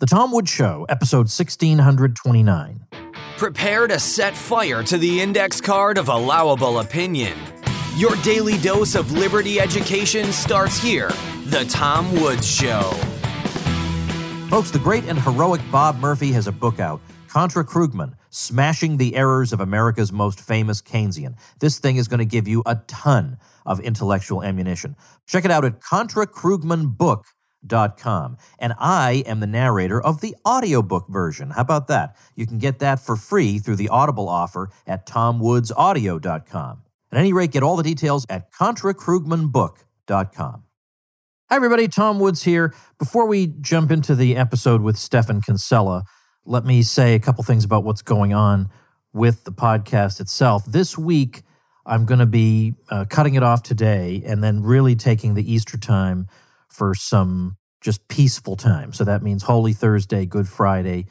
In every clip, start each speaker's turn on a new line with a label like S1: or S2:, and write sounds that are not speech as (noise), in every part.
S1: The Tom Woods Show, episode 1629.
S2: Prepare to set fire to the index card of allowable opinion. Your daily dose of liberty education starts here. The Tom Woods Show.
S1: Folks, the great and heroic Bob Murphy has a book out, Contra Krugman Smashing the Errors of America's Most Famous Keynesian. This thing is going to give you a ton of intellectual ammunition. Check it out at ContraKrugmanBook.com com. And I am the narrator of the audiobook version. How about that? You can get that for free through the Audible offer at tomwoodsaudio.com. At any rate, get all the details at contrakrugmanbook.com. Hi, everybody. Tom Woods here. Before we jump into the episode with Stephan Kinsella, let me say a couple things about what's going on with the podcast itself. This week, I'm going to be uh, cutting it off today and then really taking the Easter time for some just peaceful time. So that means Holy Thursday, Good Friday.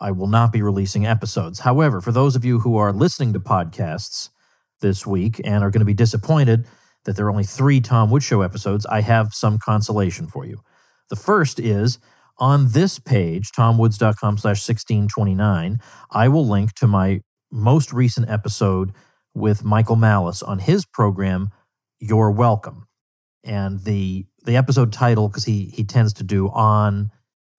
S1: I will not be releasing episodes. However, for those of you who are listening to podcasts this week and are going to be disappointed that there are only three Tom Woods Show episodes, I have some consolation for you. The first is on this page, tomwoods.com slash 1629, I will link to my most recent episode with Michael Malice on his program, You're Welcome. And the the episode title because he he tends to do on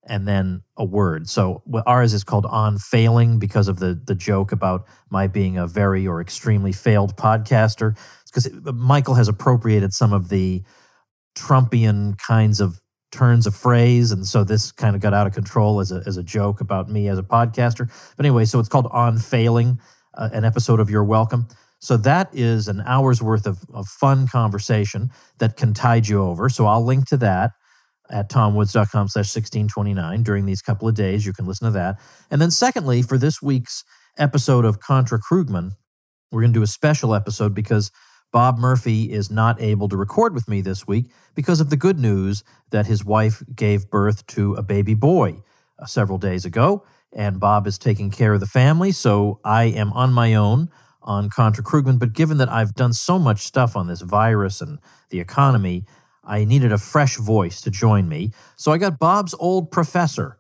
S1: and then a word. So ours is called on failing because of the the joke about my being a very or extremely failed podcaster. Because Michael has appropriated some of the Trumpian kinds of turns of phrase, and so this kind of got out of control as a as a joke about me as a podcaster. But anyway, so it's called on failing, uh, an episode of You're Welcome. So that is an hour's worth of, of fun conversation that can tide you over. So I'll link to that at tomwoods.com slash 1629 during these couple of days. You can listen to that. And then secondly, for this week's episode of Contra Krugman, we're going to do a special episode because Bob Murphy is not able to record with me this week because of the good news that his wife gave birth to a baby boy uh, several days ago. And Bob is taking care of the family. So I am on my own on Contra Krugman, but given that I've done so much stuff on this virus and the economy, I needed a fresh voice to join me. So I got Bob's old professor,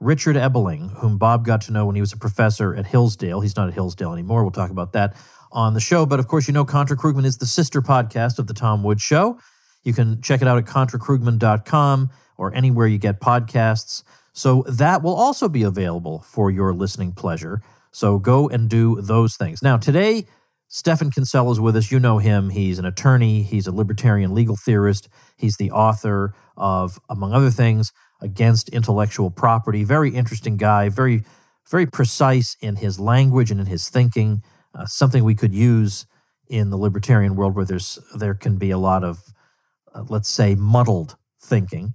S1: Richard Ebeling, whom Bob got to know when he was a professor at Hillsdale. He's not at Hillsdale anymore. We'll talk about that on the show. But of course, you know Contra Krugman is the sister podcast of The Tom Woods Show. You can check it out at contrakrugman.com or anywhere you get podcasts. So that will also be available for your listening pleasure. So go and do those things. Now, today, Stephan Kinsella is with us. You know him. He's an attorney, he's a libertarian legal theorist, he's the author of, among other things, Against Intellectual Property. Very interesting guy, very, very precise in his language and in his thinking. Uh, something we could use in the libertarian world where there's there can be a lot of, uh, let's say, muddled thinking.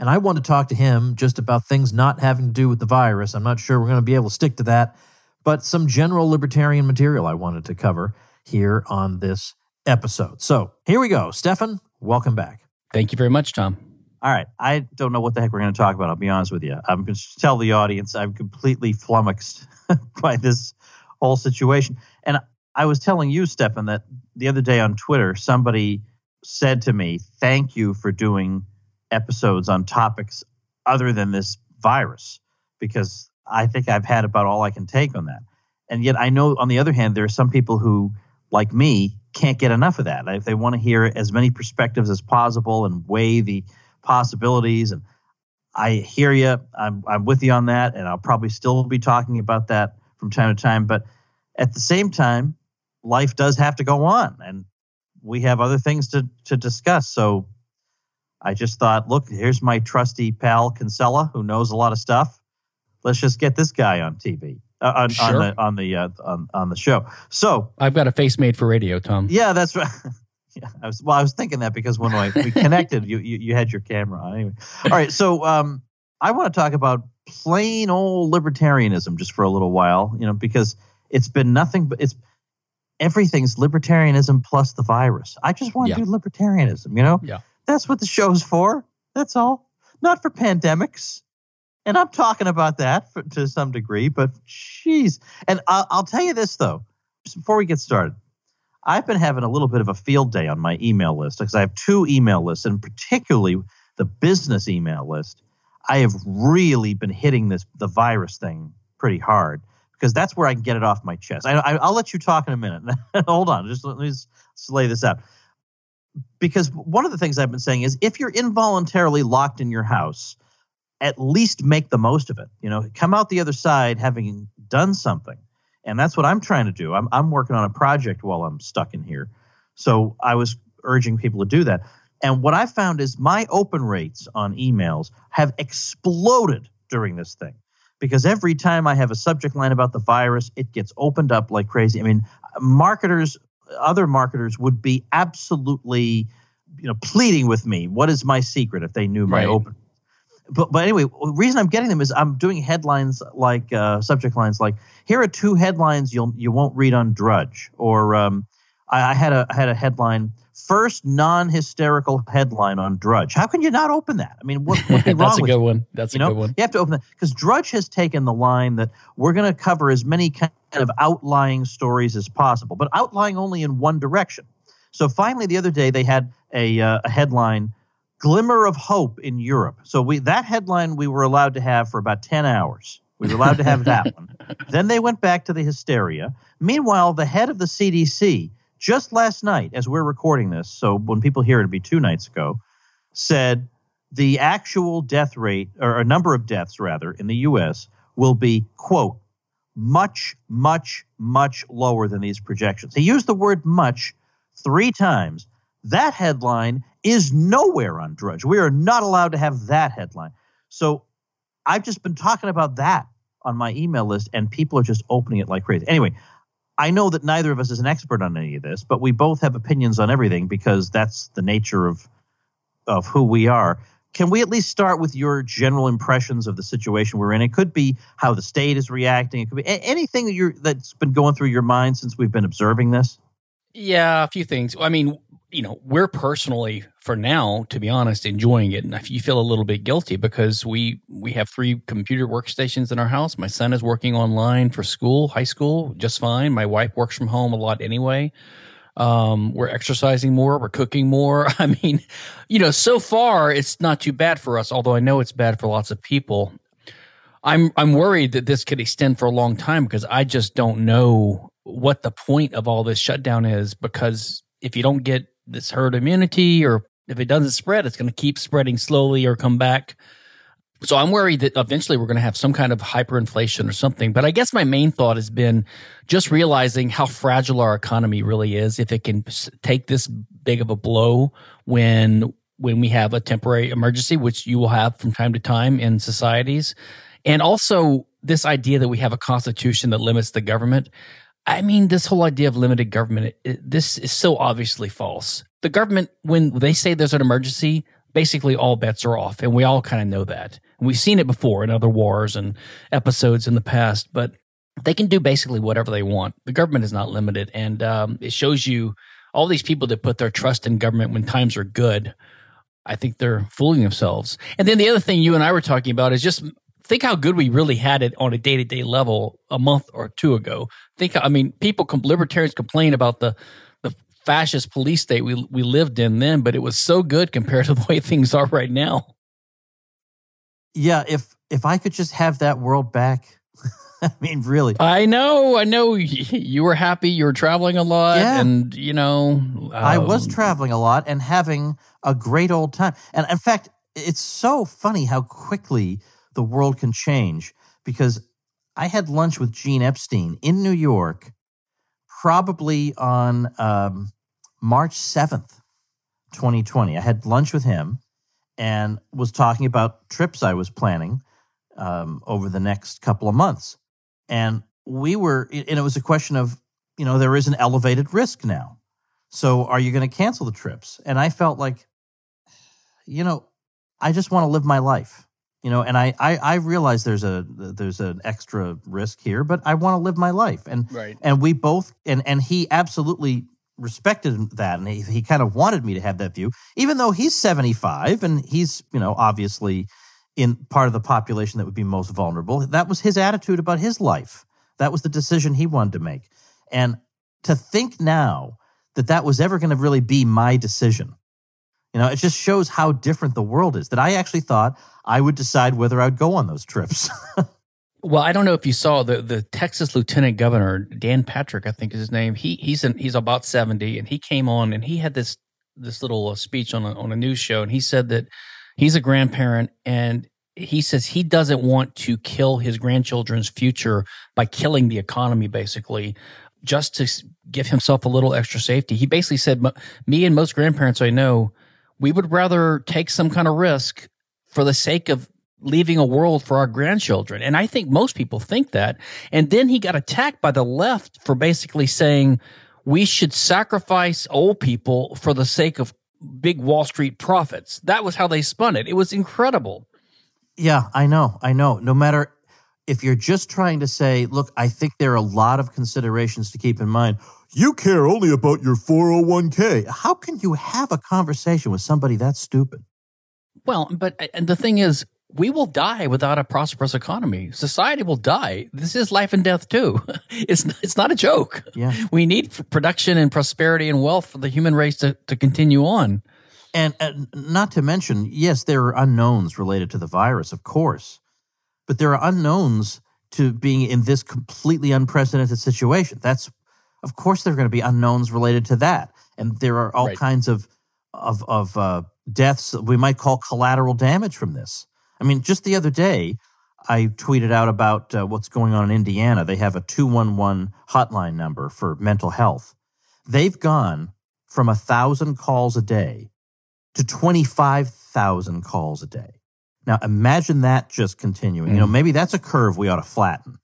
S1: And I want to talk to him just about things not having to do with the virus. I'm not sure we're going to be able to stick to that but some general libertarian material I wanted to cover here on this episode. So here we go. Stephan, welcome back.
S3: Thank you very much, Tom.
S1: All right. I don't know what the heck we're going to talk about. I'll be honest with you. I'm going to tell the audience I'm completely flummoxed (laughs) by this whole situation. And I was telling you, Stephan, that the other day on Twitter, somebody said to me, Thank you for doing episodes on topics other than this virus because I think I've had about all I can take on that. And yet, I know on the other hand, there are some people who, like me, can't get enough of that. If they want to hear as many perspectives as possible and weigh the possibilities, and I hear you, I'm, I'm with you on that, and I'll probably still be talking about that from time to time. But at the same time, life does have to go on, and we have other things to, to discuss. So I just thought, look, here's my trusty pal Kinsella, who knows a lot of stuff let's just get this guy on TV. Uh, on, sure. on, the on the uh, on, on the show. So
S3: I've got a face made for radio, Tom.
S1: Yeah, that's right. (laughs) yeah, I was well. I was thinking that because when I, we connected, you, you you had your camera on. Anyway, all right. So um, I want to talk about plain old libertarianism just for a little while, you know, because it's been nothing but it's everything's libertarianism plus the virus. I just want to yeah. do libertarianism, you know.
S3: Yeah.
S1: That's what the show's for. That's all. Not for pandemics. And I'm talking about that for, to some degree, but jeez. And I'll, I'll tell you this, though, before we get started. I've been having a little bit of a field day on my email list because I have two email lists, and particularly the business email list. I have really been hitting this the virus thing pretty hard because that's where I can get it off my chest. I, will let you talk in a minute. (laughs) Hold on, just let me just lay this out. Because one of the things I've been saying is if you're involuntarily locked in your house, at least make the most of it. You know, come out the other side having done something. And that's what I'm trying to do. I'm, I'm working on a project while I'm stuck in here. So I was urging people to do that. And what I found is my open rates on emails have exploded during this thing because every time I have a subject line about the virus, it gets opened up like crazy. I mean, marketers, other marketers would be absolutely, you know, pleading with me. What is my secret if they knew my right. open? But but anyway, the reason I'm getting them is I'm doing headlines like uh, subject lines like here are two headlines you'll you won't read on Drudge or um, I, I had a I had a headline first non-hysterical headline on Drudge. How can you not open that? I mean, what, what's (laughs) wrong
S3: That's
S1: a
S3: good one. That's
S1: you a
S3: know? good one.
S1: You have to open that because Drudge has taken the line that we're going to cover as many kind of outlying stories as possible, but outlying only in one direction. So finally, the other day they had a, uh, a headline, "Glimmer of Hope in Europe." So we that headline we were allowed to have for about ten hours. We were allowed to have that (laughs) one. Then they went back to the hysteria. Meanwhile, the head of the CDC just last night, as we're recording this, so when people hear it, it'll be two nights ago, said the actual death rate, or a number of deaths rather, in the U.S. will be, quote, much, much, much lower than these projections. He used the word much three times. That headline is nowhere on Drudge. We are not allowed to have that headline. So I've just been talking about that on my email list, and people are just opening it like crazy. Anyway, I know that neither of us is an expert on any of this, but we both have opinions on everything because that's the nature of of who we are. Can we at least start with your general impressions of the situation we're in? It could be how the state is reacting. It could be anything that you're that's been going through your mind since we've been observing this.
S3: Yeah, a few things. I mean, you know, we're personally, for now, to be honest, enjoying it, and if you feel a little bit guilty because we we have three computer workstations in our house. My son is working online for school, high school, just fine. My wife works from home a lot anyway. Um, we're exercising more, we're cooking more. (laughs) I mean, you know, so far it's not too bad for us, although I know it's bad for lots of people. I'm I'm worried that this could extend for a long time because I just don't know what the point of all this shutdown is because if you don't get this herd immunity or if it doesn't spread, it's going to keep spreading slowly or come back. So I'm worried that eventually we're going to have some kind of hyperinflation or something. But I guess my main thought has been just realizing how fragile our economy really is if it can take this big of a blow when when we have a temporary emergency, which you will have from time to time in societies. And also this idea that we have a constitution that limits the government. I mean, this whole idea of limited government, it, this is so obviously false. The government, when they say there's an emergency, basically all bets are off. And we all kind of know that. And we've seen it before in other wars and episodes in the past, but they can do basically whatever they want. The government is not limited. And um, it shows you all these people that put their trust in government when times are good. I think they're fooling themselves. And then the other thing you and I were talking about is just think how good we really had it on a day to day level a month or two ago. Think, I mean, people, libertarians complain about the the fascist police state we we lived in then, but it was so good (laughs) compared to the way things are right now.
S1: Yeah, if if I could just have that world back. (laughs) I mean, really.
S3: I know, I know. (laughs) You were happy. You were traveling a lot, yeah. and you know, um,
S1: I was traveling a lot and having a great old time. And in fact, it's so funny how quickly the world can change because I had lunch with Gene Epstein in New York, probably on um, March 7th, 2020. I had lunch with him and was talking about trips I was planning um, over the next couple of months. And we were, and it was a question of, you know, there is an elevated risk now. So are you going to cancel the trips? And I felt like, you know, I just want to live my life you know and I, I i realize there's a there's an extra risk here but i want to live my life. And
S3: right.
S1: and we both and and he absolutely respected that and he, he kind of wanted me to have that view. Even though he's 75 and he's you know obviously in part of the population that would be most vulnerable that was his attitude about his life. That was the decision he wanted to make. And to think now that that was ever going to really be my decision you know, it just shows how different the world is. That I actually thought I would decide whether I'd go on those trips. (laughs)
S3: Well, I don't know if you saw the the Texas Lieutenant Governor Dan Patrick, I think is his name. He he's in, he's about seventy, and he came on and he had this this little uh, speech on a, on a news show, and he said that he's a grandparent and he says he doesn't want to kill his grandchildren's future by killing the economy, basically, just to give himself a little extra safety. He basically said, "Me and most grandparents I know, we would rather take some kind of risk for the sake of leaving a world for our grandchildren. And I think most people think that. And then he got attacked by the left for basically saying we should sacrifice old people for the sake of big Wall Street profits. That was how they spun it. It was incredible.
S1: Yeah, I know. I know. No matter if you're just trying to say, look, I think there are a lot of considerations to keep in mind. You care only about your 401k. How can you have a conversation with somebody that stupid?
S3: Well, but uh, and the thing is, we will die without a prosperous economy. Society will die. This is life and death too. (laughs) It's it's not a joke.
S1: Yeah.
S3: We need production and prosperity and wealth for the human race to, to continue on.
S1: And, and not to mention, yes, there are unknowns related to the virus, of course, but there are unknowns to being in this completely unprecedented situation. That's, of course, there are going to be unknowns related to that, and there are all
S3: Right.
S1: kinds of of of uh, deaths that we might call collateral damage from this. I mean, just the other day, I tweeted out about uh, what's going on in Indiana. They have a 211 hotline number for mental health. They've gone from a thousand calls a day to 25,000 calls a day. Now imagine that just continuing. You know,
S3: Mm.
S1: maybe that's a curve we ought to flatten.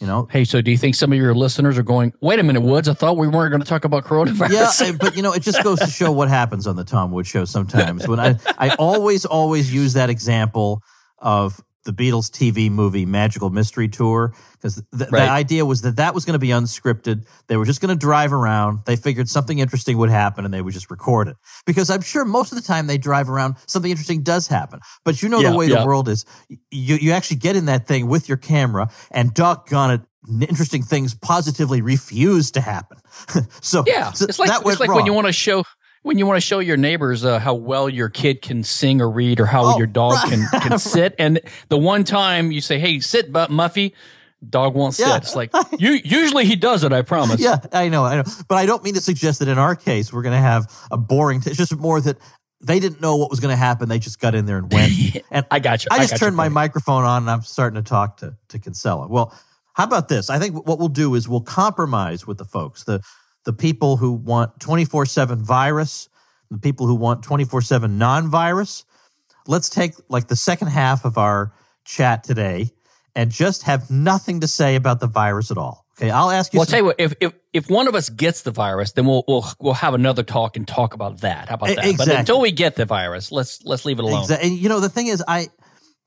S1: You know,
S3: Hey, so do you think some of your listeners are going, wait a minute, Woods, I thought we weren't going to talk about
S1: yeah, (laughs)
S3: coronavirus?
S1: uh, but you know, it just goes to show what happens on the Tom Wood show sometimes. When I, I always, always use that example of the Beatles TV movie Magical Mystery Tour because th- the idea was that that was going to be unscripted. They were just going to drive around. They figured something interesting would happen and they would just record it. Because I'm sure most of the time they drive around, something interesting does happen. But you know
S3: Yeah,
S1: the way
S3: yeah.
S1: the world is. You, you actually get in that thing with your camera and doggone it, interesting things positively refuse to happen. (laughs) so
S3: yeah.
S1: so
S3: it's like,
S1: that
S3: it's like when you want to show. When you want to show your neighbors uh, how well your kid can sing or read, or how
S1: Oh,
S3: your dog
S1: right.
S3: can, (laughs) can sit, and the one time you say, "Hey, sit, but Muffy," dog won't sit.
S1: Yeah.
S3: It's like you. Usually he does it. I promise.
S1: Yeah, I know, I know. But I don't mean to suggest that in our case we're going to have a boring. T- it's just more that they didn't know what was going to happen. They just got in there and went. (laughs) And
S3: I got you.
S1: I just
S3: got
S1: turned my
S3: point.
S1: microphone on and I'm starting to talk to to Kinsella. Well, how about this? I think what we'll do is we'll compromise with the folks, the the people who want 24/7 virus, the people who want 24/7 non-virus. Let's take like the second half of our chat today and just have nothing to say about the virus at all. Okay, I'll ask you
S3: Well, I'll tell you what. If, if if one of us gets the virus, then we'll we'll we'll have another talk and talk about that. How about that?
S1: exactly.
S3: But until we get the virus, let's let's leave it alone.
S1: Exa- And you know, the thing is, I,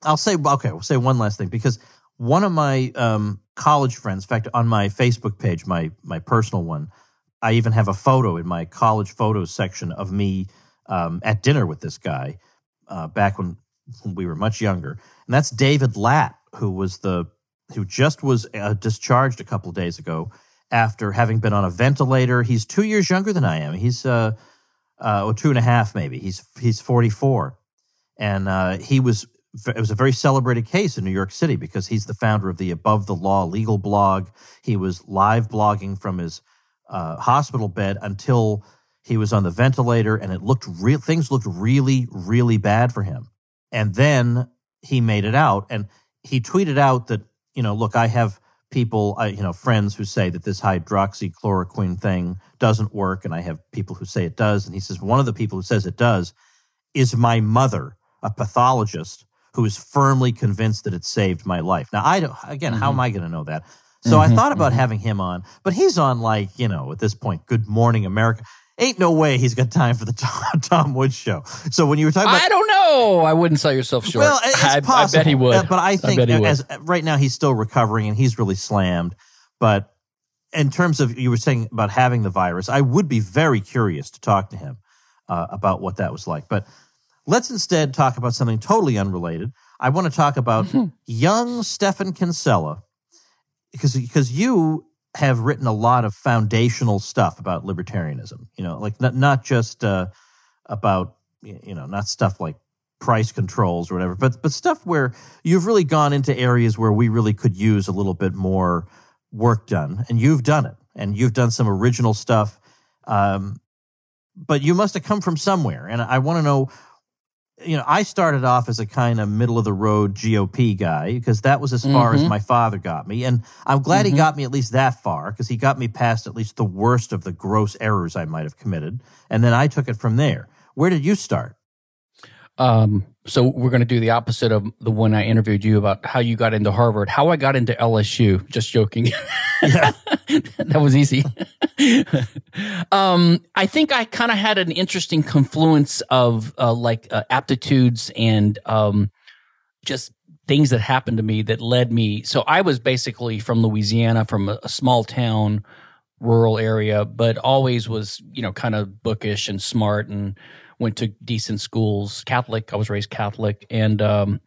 S1: I'll say, okay, we'll say one last thing because one of my um, college friends, in fact, on my Facebook page, my my personal one, I even have a photo in my college photos section of me um, at dinner with this guy uh, back when, when we were much younger, and that's David Lat, who was the who just was uh, discharged a couple days ago after having been on a ventilator. He's two years younger than I am. He's uh, uh, or two and a half maybe. He's he's forty four and uh, he was it was a very celebrated case in New York City because he's the founder of the Above the Law legal blog. He was live blogging from his uh, hospital bed until he was on the ventilator, and it looked real. Things looked really, really bad for him. And then he made it out, and he tweeted out that you know, look, I have people, I, you know, friends who say that this hydroxychloroquine thing doesn't work, and I have people who say it does. And he says one of the people who says it does is my mother, a pathologist who is firmly convinced that it saved my life. Now, I don't, again, how am I going to know that? So I
S3: Mhm,
S1: thought about
S3: mhm.
S1: having him on, but he's on like, you know, at this point, Good Morning America. Ain't no way he's got time for the (laughs) Tom, Tom Woods show. So when you were talking about
S3: I don't know. I wouldn't sell yourself short.
S1: well, it's
S3: I, I bet he would.
S1: Uh, But I think
S3: bet he would.
S1: as right now he's still recovering and he's really slammed. But in terms of you were saying about having the virus, I would be very curious to talk to him uh, about what that was like. But let's instead talk about something totally unrelated. I want to talk about young Stephan Kinsella because because you have written a lot of foundational stuff about libertarianism. You know, like not not just uh, about you know, not stuff like price controls or whatever, but but stuff where you've really gone into areas where we really could use a little bit more work done, and you've done it, and you've done some original stuff. Um, but you must have come from somewhere, and I want to know. You know, I started off as a kind of middle of the road GOP guy because that was as far
S3: Mm-hmm.
S1: as my father got me, and I'm glad he
S3: Mhm.
S1: got me at least that far because he got me past at least the worst of the gross errors I might have committed, and then I took it from there. Where did you start?
S3: Um, so we're going to do the opposite of the one I interviewed you about how you got into Harvard, how I got into LSU. Just joking. (laughs)
S1: Yeah. (laughs)
S3: that was easy. (laughs) um, I think I kind of had an interesting confluence of uh, like uh, aptitudes and um, just things that happened to me that led me. So I was basically from Louisiana, from a, a small town, rural area, but always was you know kind of bookish and smart and went to decent schools. Catholic, I was raised Catholic, and um,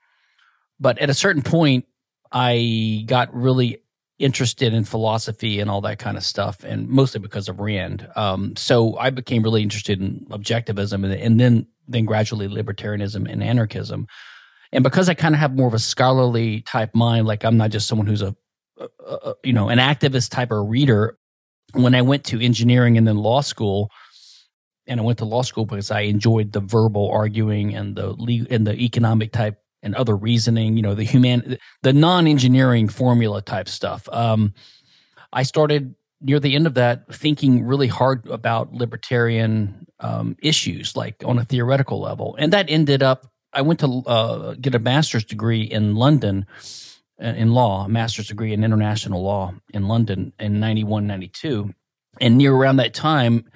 S3: but at a certain point, I got really interested in philosophy and all that kind of stuff, and mostly because of Rand. Um, so I became really interested in objectivism, and, and then then gradually libertarianism and anarchism. And because I kind of have more of a scholarly type mind, like I'm not just someone who's a, a, a you know an activist type of reader. When I went to engineering and then law school, and I went to law school because I enjoyed the verbal arguing and the le- and the economic type and other reasoning, you know, the human, the non-engineering formula type stuff. Um, I started near the end of that thinking really hard about libertarian um, issues, like on a theoretical level, and that ended up. I went to uh, get a master's degree in London uh, in law, a master's degree in international law in London in 91, 92. And near around that time,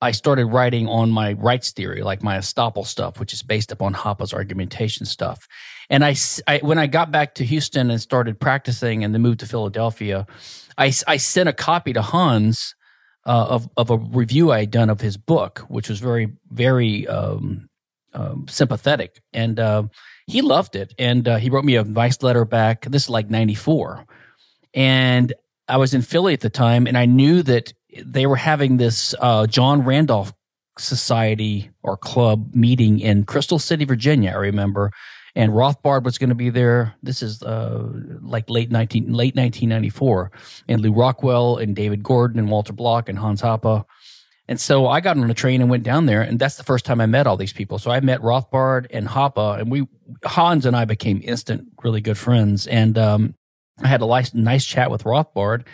S3: I started writing on my rights theory, like my estoppel stuff, which is based upon Hoppe's argumentation stuff. And I, when I got back to Houston and started practicing and then moved to Philadelphia, I sent a copy to Hans uh, of, of a review I had done of his book, which was very, very um, um, sympathetic. And uh, he loved it. And uh, he wrote me a nice letter back. This is like 94. And I was in Philly at the time, and I knew that they were having this uh, John Randolph Society or club meeting in Crystal City, Virginia. I remember, and Rothbard was going to be there. This is uh, like late nineteen late nineteen ninety four, and Lew Rockwell and David Gordon and Walter Block and Hans Hoppe. And so I got on a train and went down there, and that's the first time I met all these people. So I met Rothbard and Hoppe, and we Hans and I became instant, really good friends. And um, I had a nice, nice chat with Rothbard,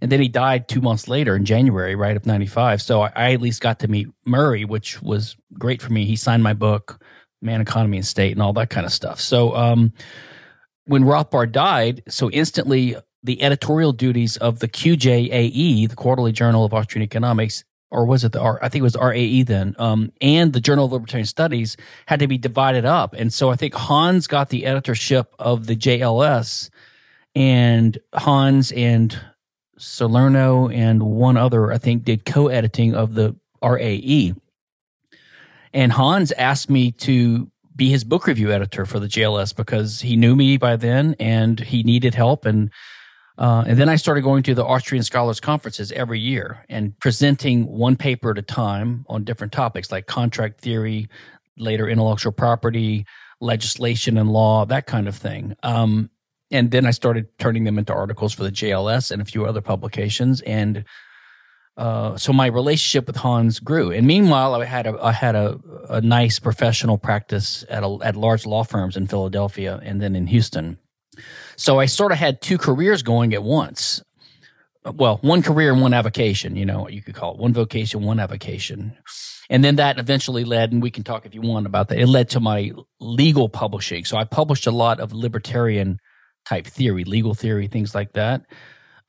S3: and then he died two months later in January, right of '95. So I, I at least got to meet Murray, which was great for me. He signed my book, Man, Economy, and State, and all that kind of stuff. So um, when Rothbard died, so instantly the editorial duties of the QJAE, the Quarterly Journal of Austrian Economics, or was it the R? I think it was RAE then, um, and the Journal of Libertarian Studies had to be divided up. And so I think Hans got the editorship of the JLS, and Hans and Salerno and one other, I think, did co editing of the RAE. And Hans asked me to be his book review editor for the JLS because he knew me by then and he needed help. And uh, and then I started going to the Austrian Scholars Conferences every year and presenting one paper at a time on different topics like contract theory, later intellectual property, legislation and law, that kind of thing. Um, and then I started turning them into articles for the JLS and a few other publications. And uh, so my relationship with Hans grew. And meanwhile, I had a I had a, a nice professional practice at a, at large law firms in Philadelphia and then in Houston. So I sort of had two careers going at once. Well, one career and one avocation, you know, you could call it one vocation, one avocation. And then that eventually led, and we can talk if you want about that, it led to my legal publishing. So I published a lot of libertarian type theory, legal theory, things like that.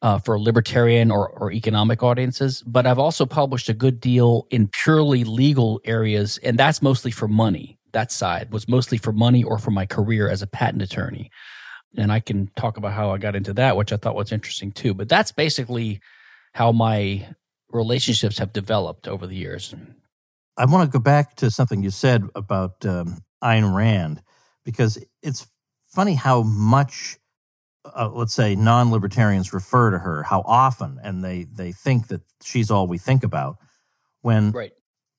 S3: Uh, for libertarian or, or economic audiences, but I've also published a good deal in purely legal areas, and that's mostly for money. That side was mostly for money or for my career as a patent attorney and I can talk about how I got into that, which I thought was interesting too. But that's basically how my relationships have developed over the years.
S1: I want to go back to something you said about um, Ayn Rand because it's funny how much, uh, let's say, non-libertarians refer to her, how often, and they they think that she's all we think about. When
S3: Right.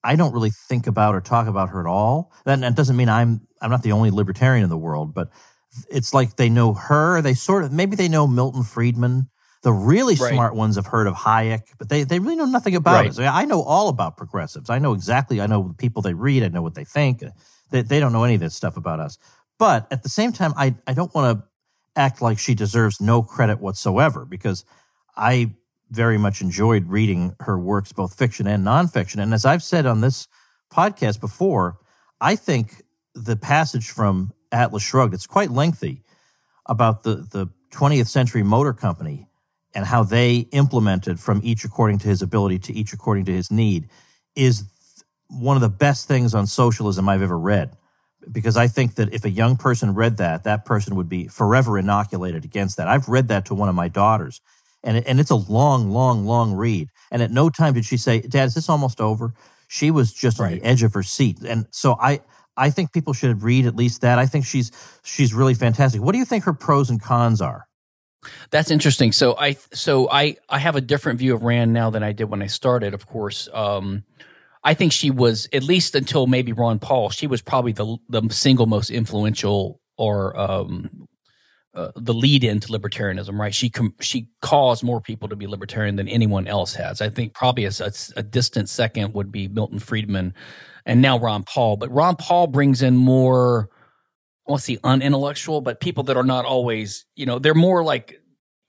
S1: I don't really think about or talk about her at all. That, that doesn't mean I'm I'm not the only libertarian in the world, but it's like they know her. They sort of maybe they know Milton Friedman. The really right. smart ones have heard of Hayek, but they, they really know nothing about right. it. So I know all about progressives. I know exactly. I know the people they read. I know what they think. They, they don't know any of this stuff about us. But at the same time, I, I don't want to act like she deserves no credit whatsoever because I very much enjoyed reading her works, both fiction and nonfiction. And as I've said on this podcast before, I think the passage from Atlas Shrugged, it's quite lengthy, about the, the 20th century motor company and how they implemented from each according to his ability to each according to his need is one of the best things on socialism I've ever read. Because I think that if a young person read that, that person would be forever inoculated against that. I've read that to one of my daughters, and, and it's a long, long, long read. And at no time did she say, Dad, is this almost over? She was just right. on the edge of her seat. And so I, I think people should read at least that. I think she's she's really fantastic. What do you think her pros and cons are?
S3: That's interesting. So I so I I have a different view of Rand now than I did when I started. Of course, um, I think she was at least until maybe Ron Paul. She was probably the the single most influential or um, uh, the lead into libertarianism. Right? She com- she caused more people to be libertarian than anyone else has. I think probably a, a, a distant second would be Milton Friedman and now Ron Paul. But Ron Paul brings in more, I won't say unintellectual, but people that are not always, you know, they're more like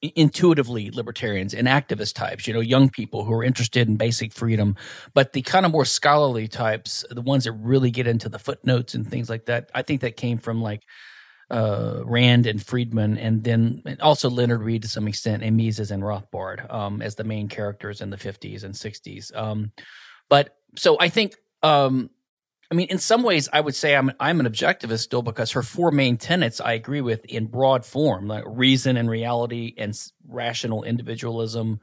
S3: intuitively libertarians and activist types, you know, young people who are interested in basic freedom. But the kind of more scholarly types, the ones that really get into the footnotes and things like that, I think that came from like uh, Rand and Friedman, and then also Leonard Read to some extent, and Mises and Rothbard um, as the main characters in the 50s and 60s. Um, but so I think um, I mean, in some ways, I would say I'm I'm an objectivist still because her four main tenets I agree with in broad form, like reason and reality and rational individualism,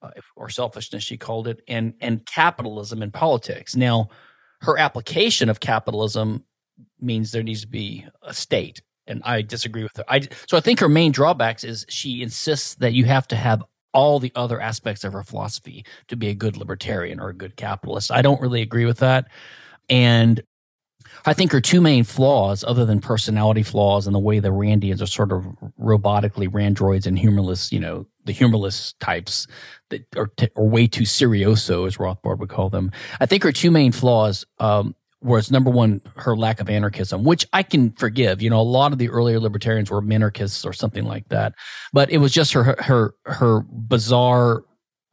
S3: uh, or selfishness, she called it, and and capitalism and politics. Now, her application of capitalism means there needs to be a state, and I disagree with her. I so I think her main drawbacks is she insists that you have to have all the other aspects of her philosophy to be a good libertarian or a good capitalist. I don't really agree with that. And I think her two main flaws, other than personality flaws and the way the Randians are sort of robotically randroids and humorless, you know, the humorless types that are, t- are way too serioso, as Rothbard would call them. I think her two main flaws um, was number one her lack of anarchism which i can forgive you know a lot of the earlier libertarians were minarchists or something like that but it was just her her her bizarre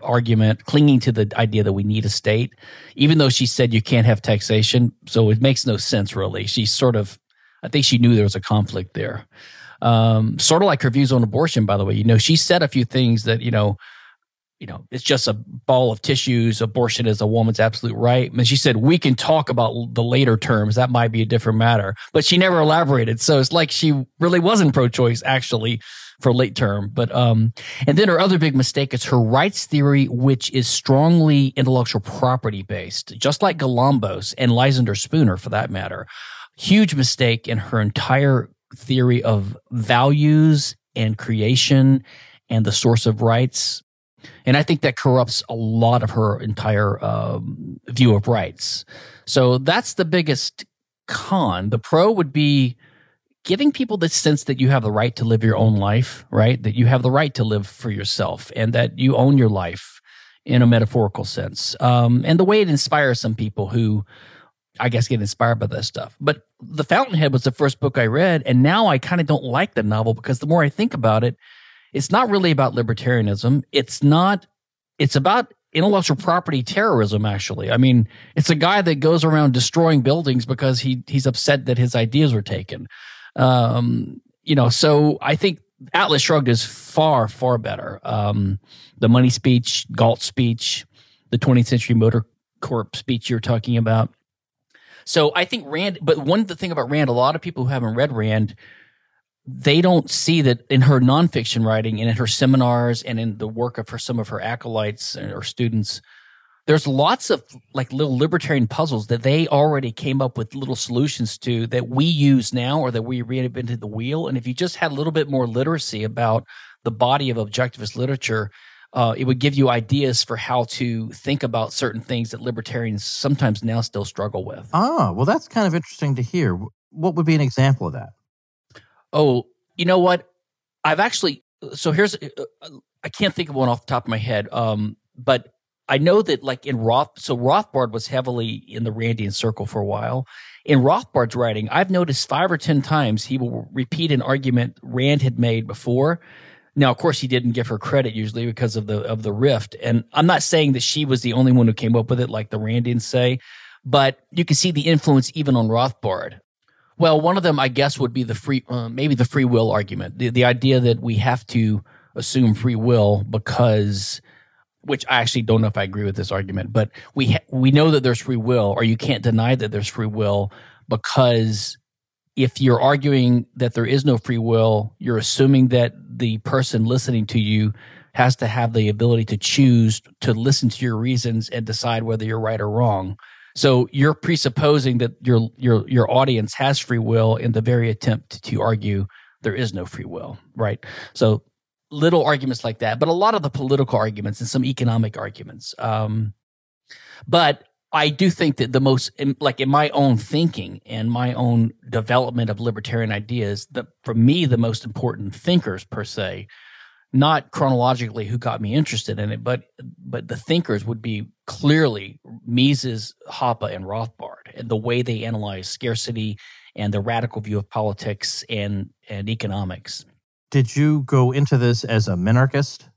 S3: argument clinging to the idea that we need a state even though she said you can't have taxation so it makes no sense really she sort of i think she knew there was a conflict there um, sort of like her views on abortion by the way you know she said a few things that you know you know, it's just a ball of tissues. Abortion is a woman's absolute right. And she said, we can talk about the later terms. That might be a different matter, but she never elaborated. So it's like she really wasn't pro choice actually for late term. But, um, and then her other big mistake is her rights theory, which is strongly intellectual property based, just like Galambos and Lysander Spooner for that matter. Huge mistake in her entire theory of values and creation and the source of rights and I think that corrupts a lot of her entire um, view of rights. So that's the biggest con. The pro would be giving people the sense that you have the right to live your own life, right? That you have the right to live for yourself and that you own your life in a metaphorical sense. Um, and the way it inspires some people who, I guess, get inspired by this stuff. But The Fountainhead was the first book I read. And now I kind of don't like the novel because the more I think about it, it's not really about libertarianism. It's not, it's about intellectual property terrorism, actually. I mean, it's a guy that goes around destroying buildings because he, he's upset that his ideas were taken. Um, you know, so I think Atlas Shrugged is far, far better. Um, the money speech, Galt speech, the 20th century motor corp speech you're talking about. So I think Rand, but one the thing about Rand, a lot of people who haven't read Rand they don't see that in her nonfiction writing and in her seminars and in the work of her some of her acolytes or students there's lots of like little libertarian puzzles that they already came up with little solutions to that we use now or that we reinvented the wheel and if you just had a little bit more literacy about the body of objectivist literature uh, it would give you ideas for how to think about certain things that libertarians sometimes now still struggle with.
S1: Ah, well, that's kind of interesting to hear. What would be an example of that?
S3: Oh, you know what? I've actually so here's uh, uh, I can't think of one off the top of my head. Um, but I know that like in Roth, so Rothbard was heavily in the Randian circle for a while. In Rothbard's writing, I've noticed five or ten times he will repeat an argument Rand had made before. Now, of course, he didn't give her credit usually because of the of the rift, and I'm not saying that she was the only one who came up with it, like the Randians say, but you can see the influence even on Rothbard. Well, one of them, I guess, would be the free, uh, maybe the free will argument, the, the idea that we have to assume free will because, which I actually don't know if I agree with this argument, but we ha- we know that there's free will, or you can't deny that there's free will because if you're arguing that there is no free will, you're assuming that the person listening to you has to have the ability to choose to listen to your reasons and decide whether you're right or wrong. So you're presupposing that your your your audience has free will in the very attempt to argue there is no free will, right? So little arguments like that, but a lot of the political arguments and some economic arguments. Um, but I do think that the most, like in my own thinking and my own development of libertarian ideas, that for me the most important thinkers per se not chronologically who got me interested in it, but but the thinkers would be clearly Mises, Hoppe, and Rothbard, and the way they analyze scarcity and the radical view of politics and and economics.
S1: Did you go into this as a minarchist?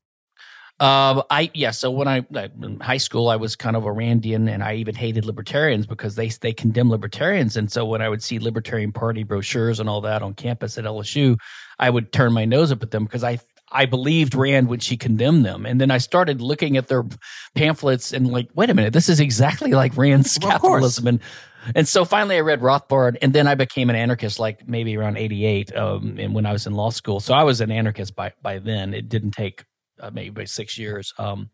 S3: Um, I yeah. So when I in high school, I was kind of a Randian, and I even hated libertarians because they they condemn libertarians. And so when I would see Libertarian Party brochures and all that on campus at LSU, I would turn my nose up at them because I I believed Rand when she condemned them. And then I started looking at their pamphlets and like, wait a minute, this is exactly like Rand's well, capitalism. And and so finally I read Rothbard and then I became an anarchist like maybe around 88 um, and when I was in law school. So I was an anarchist by by then. It didn't take uh, maybe 6 years. Um,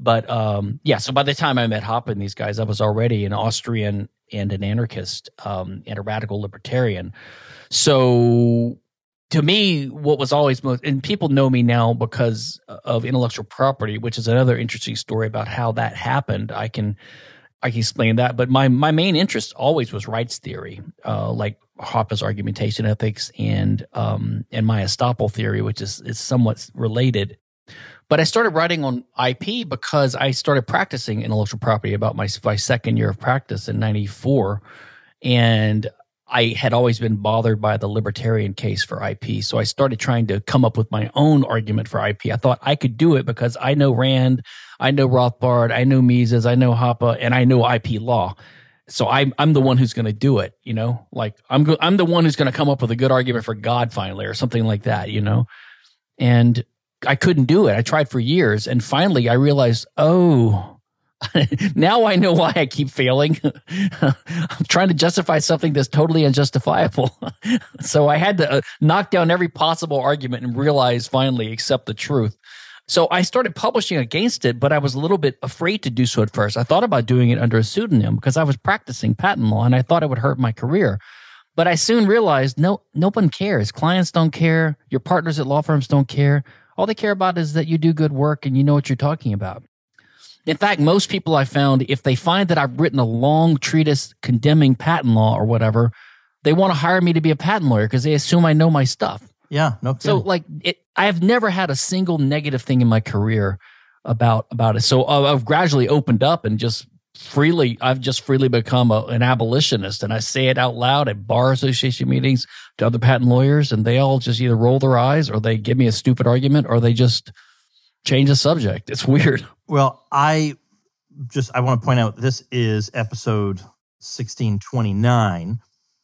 S3: but um, yeah, so by the time I met Hoppe and these guys, I was already an Austrian and an anarchist um, and a radical libertarian. So to me, what was always most, and people know me now because of intellectual property, which is another interesting story about how that happened. I can, I can explain that. But my, my main interest always was rights theory, uh, like Hoppe's argumentation ethics and, um, and my estoppel theory, which is, is somewhat related. But I started writing on IP because I started practicing intellectual property about my, my second year of practice in 94. And I had always been bothered by the libertarian case for IP. So I started trying to come up with my own argument for IP. I thought I could do it because I know Rand, I know Rothbard, I know Mises, I know Hoppe, and I know IP law. So I'm I'm the one who's going to do it, you know. Like I'm go- I'm the one who's going to come up with a good argument for God finally, or something like that, you know. And I couldn't do it. I tried for years, and finally I realized, oh, (laughs) now I know why I keep failing. (laughs) I'm trying to justify something that's totally unjustifiable. (laughs) so I had to uh, knock down every possible argument and realize finally accept the truth. So I started publishing against it, but I was a little bit afraid to do so at first. I thought about doing it under a pseudonym because I was practicing patent law and I thought it would hurt my career. But I soon realized no, no one cares. Clients don't care. Your partners at law firms don't care. All they care about is that you do good work and you know what you're talking about. In fact, most people I found, if they find that I've written a long treatise condemning patent law or whatever, they want to hire me to be a patent lawyer because they assume I know my stuff.
S1: Yeah, no. Kidding.
S3: So like, it, I have never had a single negative thing in my career about about it. So uh, I've gradually opened up and just freely, I've just freely become a, an abolitionist, and I say it out loud at bar association meetings to other patent lawyers, and they all just either roll their eyes or they give me a stupid argument or they just change the subject. It's weird.
S1: Well, I just I want to point out this is episode 1629.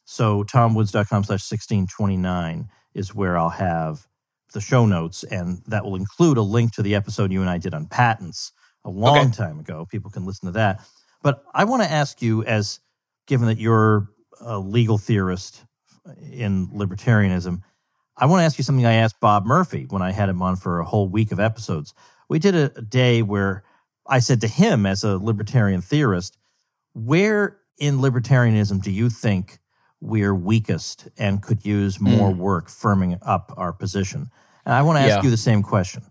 S1: So tomwoods.com slash 1629 is where I'll have the show notes, and that will include a link to the episode you and I did on patents a long okay. time ago. People can listen to that. But I want to ask you, as given that you're a legal theorist in libertarianism, I want to ask you something I asked Bob Murphy when I had him on for a whole week of episodes. We did a, a day where I said to him, as a libertarian theorist, where in libertarianism do you think we're weakest and could use more mm. work firming up our position? And I want to ask yeah. you the same question.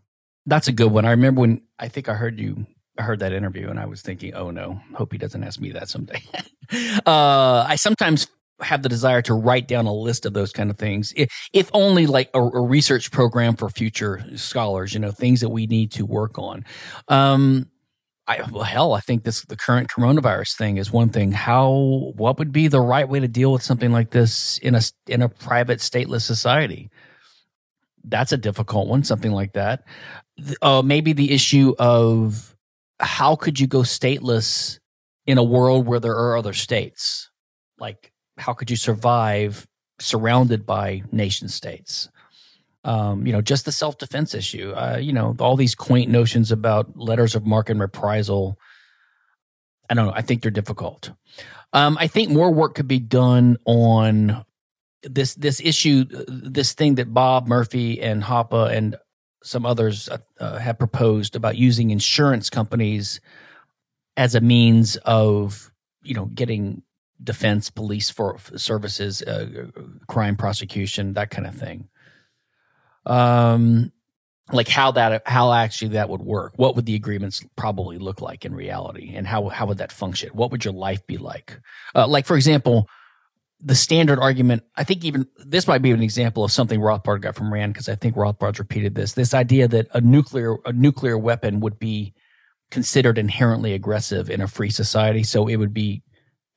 S3: That's a good one. I remember when I think I heard you I heard that interview and I was thinking, oh no, hope he doesn't ask me that someday. (laughs) uh, I sometimes have the desire to write down a list of those kind of things, if, if only like a, a, research program for future scholars, you know, things that we need to work on. Um, I, well, hell, I think this the current coronavirus thing is one thing. How what would be the right way to deal with something like this in a in a private stateless society? That's a difficult one. Something like that. Uh, maybe the issue of how could you go stateless in a world where there are other states? Like, how could you survive surrounded by nation states? um, you know, just the self defense issue. Uh, you know, all these quaint notions about letters of marque and reprisal. I don't know. I think they're difficult. Um, I think more work could be done on this this issue, this thing that Bob Murphy and Hoppe and some others uh, uh, have proposed about using insurance companies as a means of you know getting defense police for services uh, crime prosecution that kind of thing um, like how that how actually that would work. What would the agreements probably look like in reality, and how how would that function? What would your life be like? Uh, like for example, the standard argument. I think even this might be an example of something Rothbard got from Rand because I think Rothbard's repeated this. This idea that a nuclear a nuclear weapon would be considered inherently aggressive in a free society, so it would be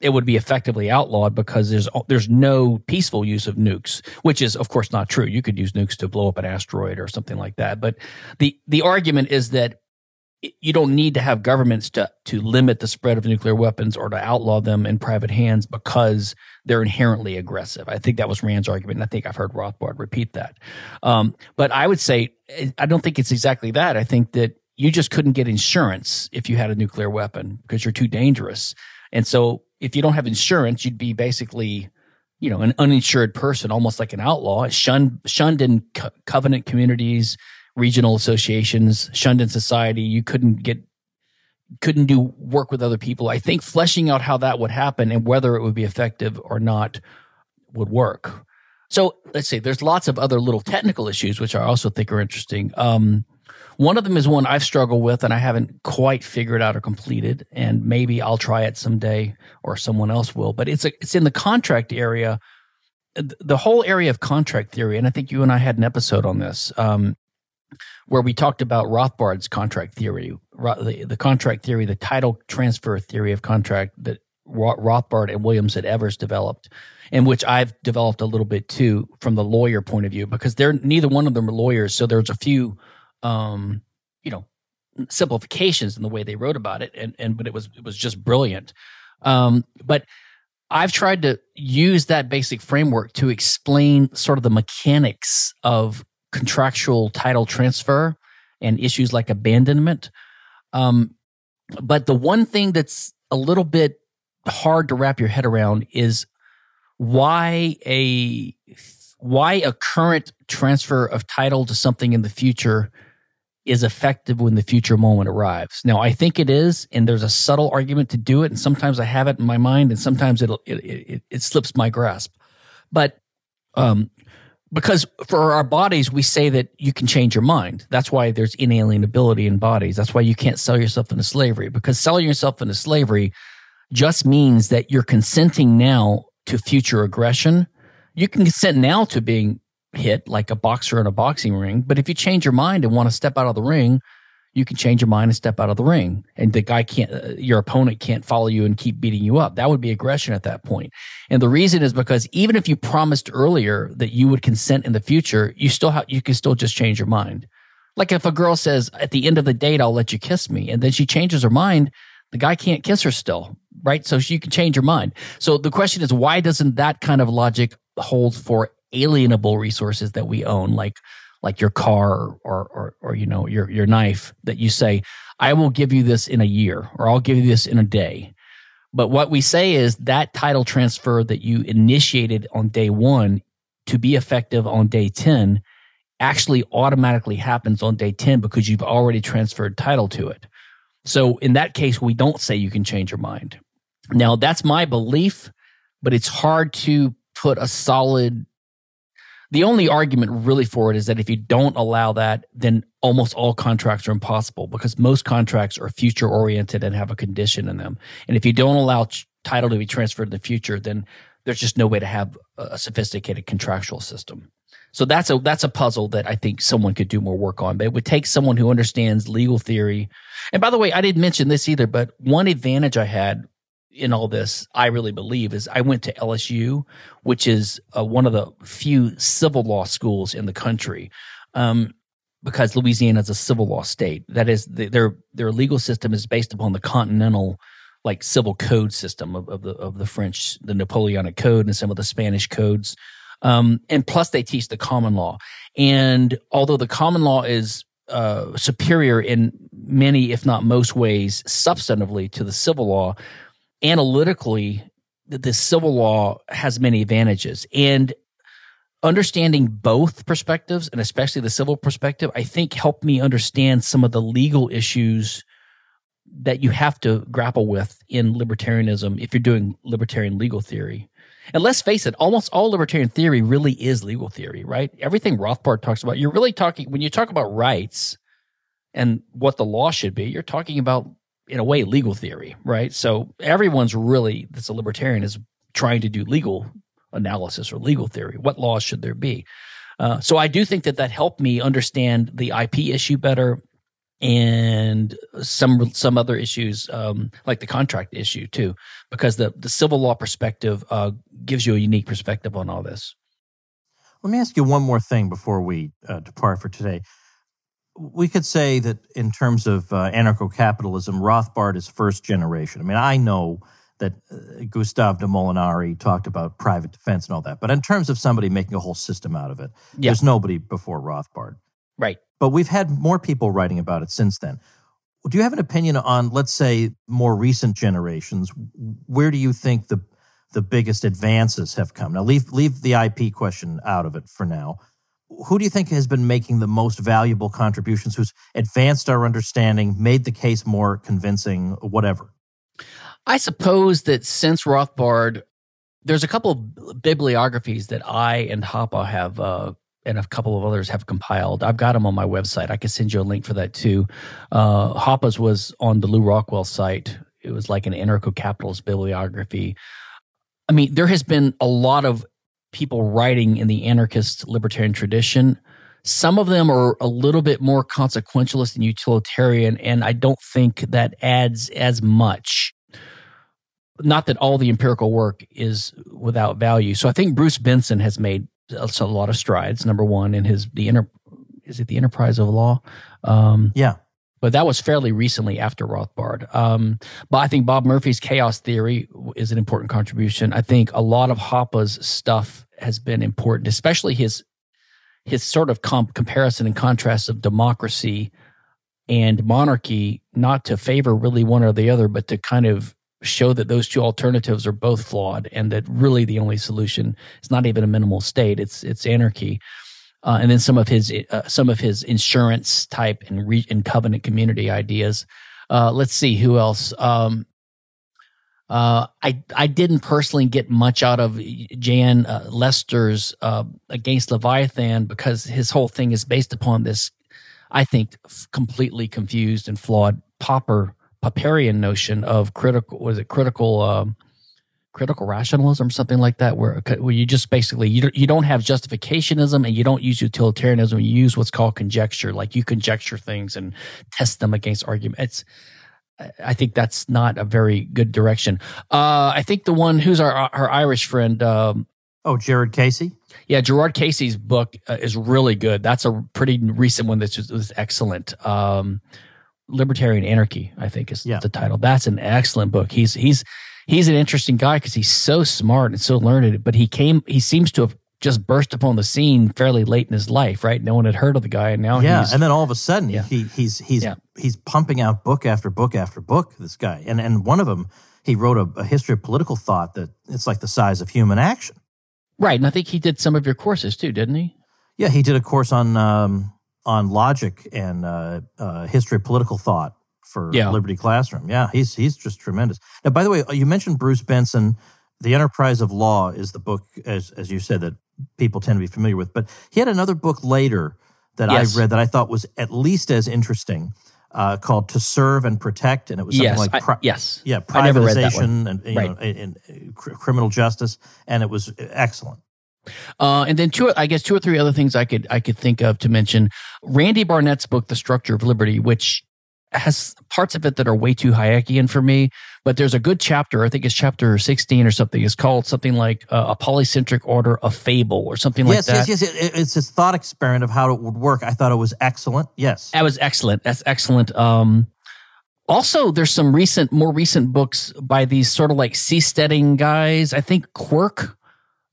S3: it would be effectively outlawed because there's there's no peaceful use of nukes, which is of course not true. You could use nukes to blow up an asteroid or something like that. But the the argument is that you don't need to have governments to to limit the spread of nuclear weapons or to outlaw them in private hands because they're inherently aggressive. I think that was Rand's argument, and I think I've heard Rothbard repeat that. Um, but I would say I don't think it's exactly that. I think that you just couldn't get insurance if you had a nuclear weapon because you're too dangerous. And so if you don't have insurance, you'd be basically, you know, an uninsured person, almost like an outlaw, shunned, shunned in co- covenant communities, regional associations, shunned in society. You couldn't get, couldn't do work with other people. I think fleshing out how that would happen and whether it would be effective or not would work. So let's see, there's lots of other little technical issues, which I also think are interesting. Um, one of them is one I've struggled with and I haven't quite figured out or completed, and maybe I'll try it someday or someone else will. But it's a, it's in the contract area, the whole area of contract theory, and I think you and I had an episode on this. Um, where we talked about Rothbard's contract theory, the, the contract theory, the title transfer theory of contract that Rothbard and Williamson Evers developed, and which I've developed a little bit too from the lawyer point of view, because they're neither one of them are lawyers. So there's a few um, you know, simplifications in the way they wrote about it, and and but it was it was just brilliant. Um, but I've tried to use that basic framework to explain sort of the mechanics of contractual title transfer and issues like abandonment. Um, but the one thing that's a little bit hard to wrap your head around is why a why a current transfer of title to something in the future is effective when the future moment arrives. Now, I think it is, and there's a subtle argument to do it. And sometimes I have it in my mind, and sometimes it'll, it, it, it slips my grasp. But, um, because for our bodies, we say that you can change your mind. That's why there's inalienability in bodies. That's why you can't sell yourself into slavery because selling yourself into slavery just means that you're consenting now to future aggression. You can consent now to being hit like a boxer in a boxing ring. But if you change your mind and want to step out of the ring, you can change your mind and step out of the ring. And the guy can't, uh, your opponent can't follow you and keep beating you up. That would be aggression at that point. And the reason is because even if you promised earlier that you would consent in the future, you still have, you can still just change your mind. Like if a girl says at the end of the date, I'll let you kiss me. And then she changes her mind, the guy can't kiss her still, right? So you can change your mind. So the question is, why doesn't that kind of logic hold for alienable resources that we own, like like your car or or or you know your your knife that you say, I will give you this in a year or I'll give you this in a day. But what we say is that title transfer that you initiated on day one to be effective on day 10 actually automatically happens on day 10 because you've already transferred title to it. So in that case, we don't say you can change your mind. Now that's my belief, but it's hard to put a solid The only argument really for it is that if you don't allow that, then almost all contracts are impossible because most contracts are future oriented and have a condition in them. And if you don't allow ch- title to be transferred in the future, then there's just no way to have a sophisticated contractual system. So that's a that's a puzzle that I think someone could do more work on. But it would take someone who understands legal theory. And by the way, I didn't mention this either, but one advantage I had in all this, I really believe, is I went to LSU, which is uh, one of the few civil law schools in the country. Um, because Louisiana is a civil law state. That is, the, their their legal system is based upon the continental, like civil code system of, of the of the French, the Napoleonic Code, and some of the Spanish codes. Um, and plus, they teach the common law. And although the common law is uh, superior in many, if not most ways, substantively to the civil law, analytically, the civil law has many advantages. And understanding both perspectives, and especially the civil perspective, I think helped me understand some of the legal issues that you have to grapple with in libertarianism if you're doing libertarian legal theory. And let's face it, almost all libertarian theory really is legal theory, right? Everything Rothbard talks about, you're really talking, when you talk about rights and what the law should be, you're talking about in a way legal theory, right? So everyone's really that's a libertarian is trying to do legal analysis or legal theory. What laws should there be? Uh, so I do think that that helped me understand the IP issue better and some some other issues um, like the contract issue too, because the the civil law perspective uh, gives you a unique perspective on all this.
S1: Let me ask you one more thing before we uh, depart for today we could say that in terms of uh, anarcho-capitalism, Rothbard is first generation. I mean, I know that uh, Gustave de Molinari talked about private defense and all that, but in terms of somebody making a whole system out of it, yeah. there's nobody before Rothbard.
S3: Right.
S1: But we've had more people writing about it since then. Do you have an opinion on, let's say, more recent generations? Where do you think the the biggest advances have come? Now, leave leave the IP question out of it for now who do you think has been making the most valuable contributions, who's advanced our understanding, made the case more convincing, whatever?
S3: I suppose that since Rothbard, there's a couple of bibliographies that I and Hoppe have, uh, and a couple of others have compiled. I've got them on my website. I can send you a link for that too. Uh, was on the Lew Rockwell site. It was like an anarcho capitalist bibliography. I mean, there has been a lot of people writing in the anarchist libertarian tradition. Some of them are a little bit more consequentialist and utilitarian, and I don't think that adds as much. Not that all the empirical work is without value. So I think Bruce Benson has made a lot of strides. Number one, in his the inner is it the Enterprise of Law?
S1: Um, yeah,
S3: but that was fairly recently after Rothbard. Um, but I think Bob Murphy's chaos theory is an important contribution. I think a lot of Hoppe's stuff has been important, especially his his sort of comp- comparison and contrast of democracy and monarchy, not to favor really one or the other, but to kind of show that those two alternatives are both flawed and that really the only solution is not even a minimal state; it's it's anarchy. Uh, and then some of his uh, some of his insurance type and re- and covenant community ideas. Uh, let's see who else. Um, uh, I I didn't personally get much out of Jan uh, Lester's uh, Against Leviathan because his whole thing is based upon this, I think, completely confused and flawed Popper Popperian notion of critical was it critical um, critical rationalism or something like that, where where you just basically you you don't have justificationism and you don't use utilitarianism. You use what's called conjecture, like you conjecture things and test them against arguments. I think that's not a very good direction. Uh, I think the one who's our our Irish friend. Um,
S1: oh, Gerard Casey.
S3: Yeah, Gerard Casey's book uh, is really good. That's a pretty recent one that's was excellent. Um, Libertarian Anarchy, I think, is yeah. the title. That's an excellent book. He's he's he's an interesting guy because he's so smart and so learned. But he came. He seems to have just burst upon the scene fairly late in his life, right? No one had heard of the guy, and now
S1: yeah, and then all of a sudden yeah. he he's he's yeah. he's pumping out book after book after book. This guy, and and one of them he wrote a, a, history of political thought that it's like the size of human action.
S3: Right, and I think he did some of your courses too, didn't he?
S1: Yeah, he did a course on um, on logic and uh, uh, history of political thought for yeah. Liberty Classroom. Yeah, he's he's just tremendous. Now, by the way, you mentioned Bruce Benson. The Enterprise of Law is the book, as as you said, that people tend to be familiar with. But he had another book later that
S3: Yes.
S1: I read that I thought was at least as interesting, uh, called "To Serve and Protect," and it was something
S3: yes,
S1: like
S3: I- yes,
S1: yeah,
S3: I never read that one.
S1: privatization and you
S3: Right.
S1: know, cr- criminal justice, and it was excellent.
S3: Uh, and then two, I guess two or three other things I could I could think of to mention. Randy Barnett's book, The Structure of Liberty, which has parts of it that are way too Hayekian for me, but there's a good chapter. I think it's chapter 16 or something. It's called something like uh, a polycentric order of fable or something like
S1: yes,
S3: that.
S1: yes, yes, It, it's this thought experiment of how it would work. I thought it was excellent. Yes,
S3: That was excellent. That's excellent. Um, also, there's some recent, more recent books by these sort of like seasteading guys. I think Quirk,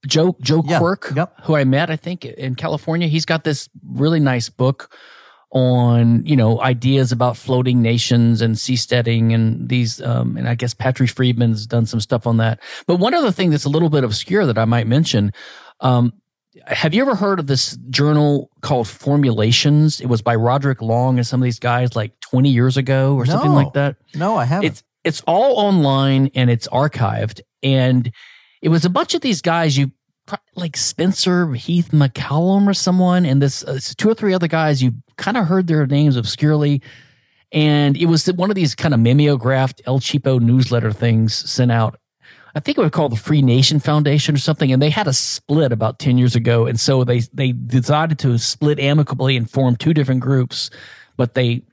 S3: Joe Joe
S1: Yeah,
S3: Quirk,
S1: yep.
S3: who I met, I think in California. He's got this really nice book on you know ideas about floating nations and seasteading and these um, and I guess Patrick Friedman's done some stuff on that. But one other thing that's a little bit obscure that I might mention. Um, have you ever heard of this journal called Formulations? It was by Roderick Long and some of these guys like 20 years ago or something like that.
S1: no, I haven't.
S3: It's it's all online and it's archived and it was a bunch of these guys you like Spencer Heath MacCallum or someone and this uh, two or three other guys you kind of heard their names obscurely. And it was one of these kind of mimeographed El Cheapo newsletter things sent out. I think it was called the Free Nation Foundation or something, and they had a split about ten years ago, and so they they decided to split amicably and form two different groups, but they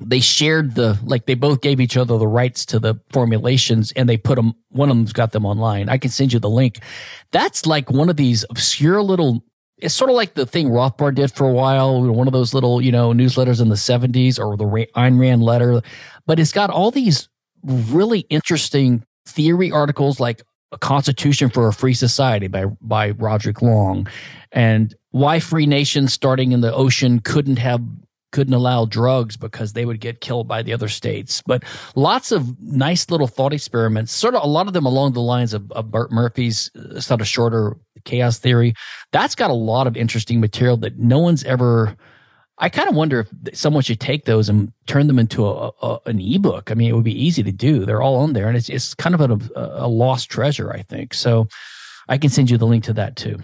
S3: they shared the like they both gave each other the rights to the formulations, and they put them. One of them's got them online. I can send you the link. That's like one of these obscure little. It's sort of like the thing Rothbard did for a while, one of those little you know newsletters in the '70s, or the Ayn Rand letter, but it's got all these really interesting theory articles like a constitution for a free society by by roderick long and why free nations starting in the ocean couldn't have couldn't allow drugs because they would get killed by the other states but lots of nice little thought experiments sort of a lot of them along the lines of, of bert murphy's uh, sort of shorter chaos theory that's got a lot of interesting material that no one's ever I kind of wonder if someone should take those and turn them into a, a an ebook. I mean, it would be easy to do. They're all on there, and it's it's kind of a, a lost treasure, I think. So, I can send you the link to that too.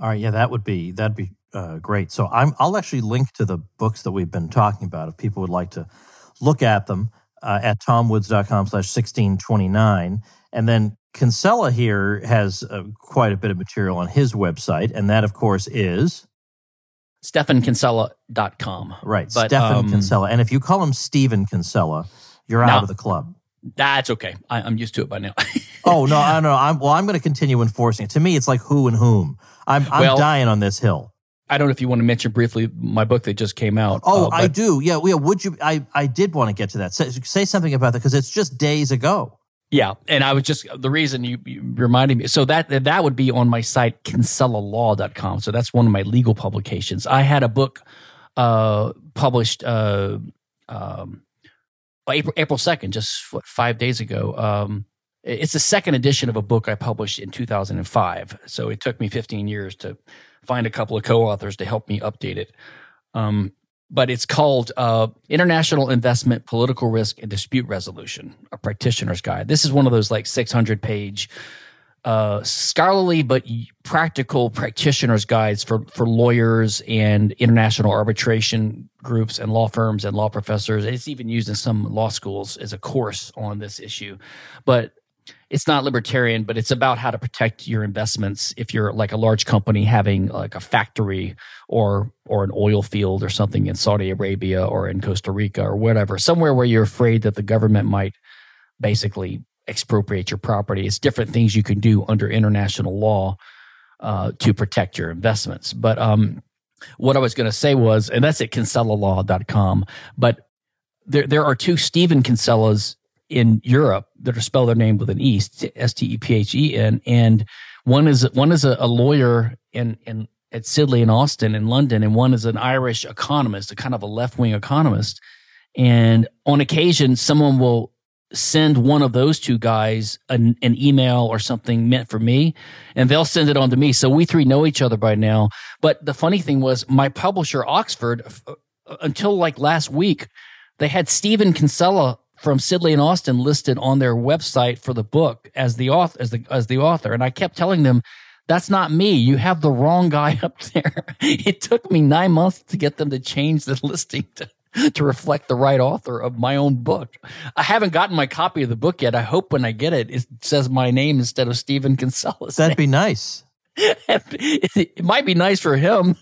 S1: All right, yeah, that would be that'd be uh, great. So I'm I'll actually link to the books that we've been talking about if people would like to look at them uh, at tomwoods.com slash 1629. And then Kinsella here has uh, quite a bit of material on his website, and that of course is
S3: StephanKinsella.com.
S1: right,
S3: But,
S1: Stephan
S3: um,
S1: Kinsella. And if you call him Stephen Kinsella, you're
S3: No.
S1: out of the club.
S3: That's okay. I, I'm used to it by now.
S1: Oh no, (laughs) I don't know. I'm well. I'm going to continue enforcing it. To me, it's like who and whom. I'm I'm
S3: Well-
S1: dying on this hill.
S3: I don't know if you want to mention briefly my book that just came out.
S1: Oh,
S3: uh,
S1: I do. Yeah, yeah. Would you? I I did want to get to that. Say, say something about that because it's just days ago.
S3: Yeah, and I was just the reason you, you reminded me. So that that would be on my site kinsellalaw.com. So that's one of my legal publications. I had a book uh, published uh, um, April April second, just what, five days ago. Um, it's the second edition of a book I published in 2005. So it took me 15 years to find a couple of co-authors to help me update it. Um, but it's called uh, International Investment, Political Risk, and Dispute Resolution: A Practitioner's Guide. This is one of those like 600 page uh, scholarly but practical practitioners guides for for lawyers and international arbitration groups and law firms and law professors. It's even used in some law schools as a course on this issue, but it's not libertarian, but it's about how to protect your investments if you're like a large company having like a factory or or an oil field or something in Saudi Arabia or in Costa Rica or whatever, somewhere where you're afraid that the government might basically expropriate your property. It's different things you can do under international law uh, to protect your investments. But um, what I was going to say was, and that's at kinsellalaw.com, but there, there are two Stephen Kinsellas in Europe that are spell their name with an E, S T E P H E N, and one is one is a, a lawyer in in at Sidley in Austin in London, and one is an Irish economist, a kind of a left wing economist. And on occasion, someone will send one of those two guys an, an email or something meant for me, and they'll send it on to me. So we three know each other by now. But the funny thing was, my publisher, Oxford, uh, until like last week, they had Stephen Kinsella from Sidley and Austin listed on their website for the book as the author, as the as the author, and I kept telling them That's not me. You have the wrong guy (laughs) up there. It took me nine months to get them to change the (laughs) listing to, to reflect the right author of my own book. I haven't gotten my copy of the book yet. I hope when I get it, it says my name instead of Stephen Kinsella's.
S1: That'd be (laughs) nice.
S3: it might be nice for him.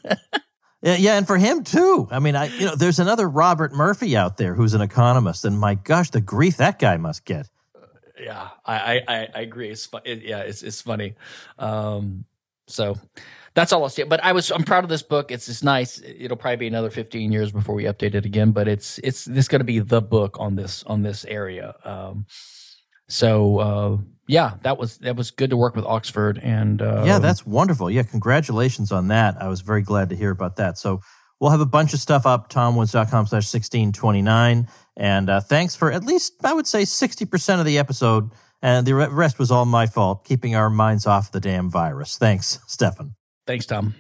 S1: Yeah, and for him too. I mean, I you know, there's another Robert Murphy out there who's an economist, and my gosh, the grief that guy must get.
S3: Yeah, I I, I agree. It's it, yeah, it's it's funny. Um, so that's all I'll say. But I was I'm proud of this book. It's it's nice. It'll probably be another 15 years before we update it again. But it's it's this going to be the book on this on this area. Um, so uh, yeah, that was that was good to work with Oxford and uh,
S1: yeah, that's wonderful. Yeah, congratulations on that. I was very glad to hear about that. So we'll have a bunch of stuff up tomwoods.com slash 1629 and uh, thanks for at least i would say 60% of the episode and the rest was all my fault keeping our minds off the damn virus thanks (laughs) stephan
S3: thanks tom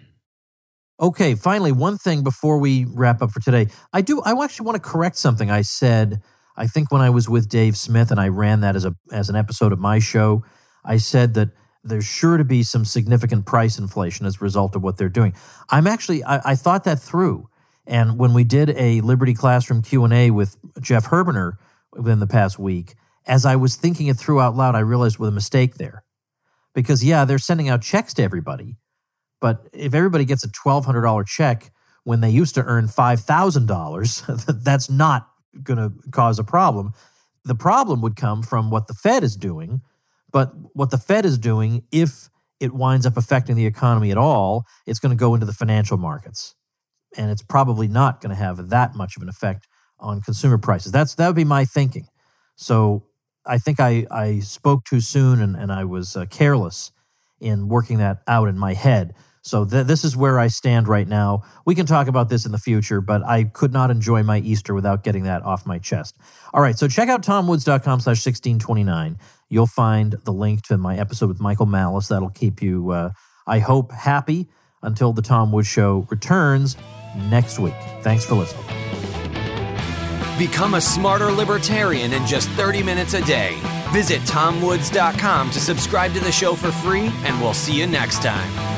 S1: okay finally one thing before we wrap up for today i do i actually want to correct something i said I think when I was with Dave Smith and I ran that as a as an episode of my show, I said that there's sure to be some significant price inflation as a result of what they're doing. I'm actually I, I thought that through, and when we did a Liberty Classroom Q and A with Jeff Herbener within the past week, as I was thinking it through out loud, I realized with a mistake there, because yeah, they're sending out checks to everybody, but if everybody gets a twelve hundred dollar check when they used to earn five thousand dollars, (laughs) that's not going to cause a problem. The problem would come from what the Fed is doing, but what the Fed is doing, if it winds up affecting the economy at all, it's going to go into the financial markets. And it's probably not going to have that much of an effect on consumer prices. That's that would be my thinking. So I think I, I spoke too soon and, and I was uh, careless in working that out in my head. So th- this is where I stand right now. We can talk about this in the future, but I could not enjoy my Easter without getting that off my chest. All right, so check out tomwoods.com slash 1629. You'll find the link to my episode with Michael Malice. That'll keep you, uh, I hope, happy until the Tom Woods Show returns next week. Thanks for listening.
S2: Become a smarter libertarian in just 30 minutes a day. Visit tomwoods.com to subscribe to the show for free, and we'll see you next time.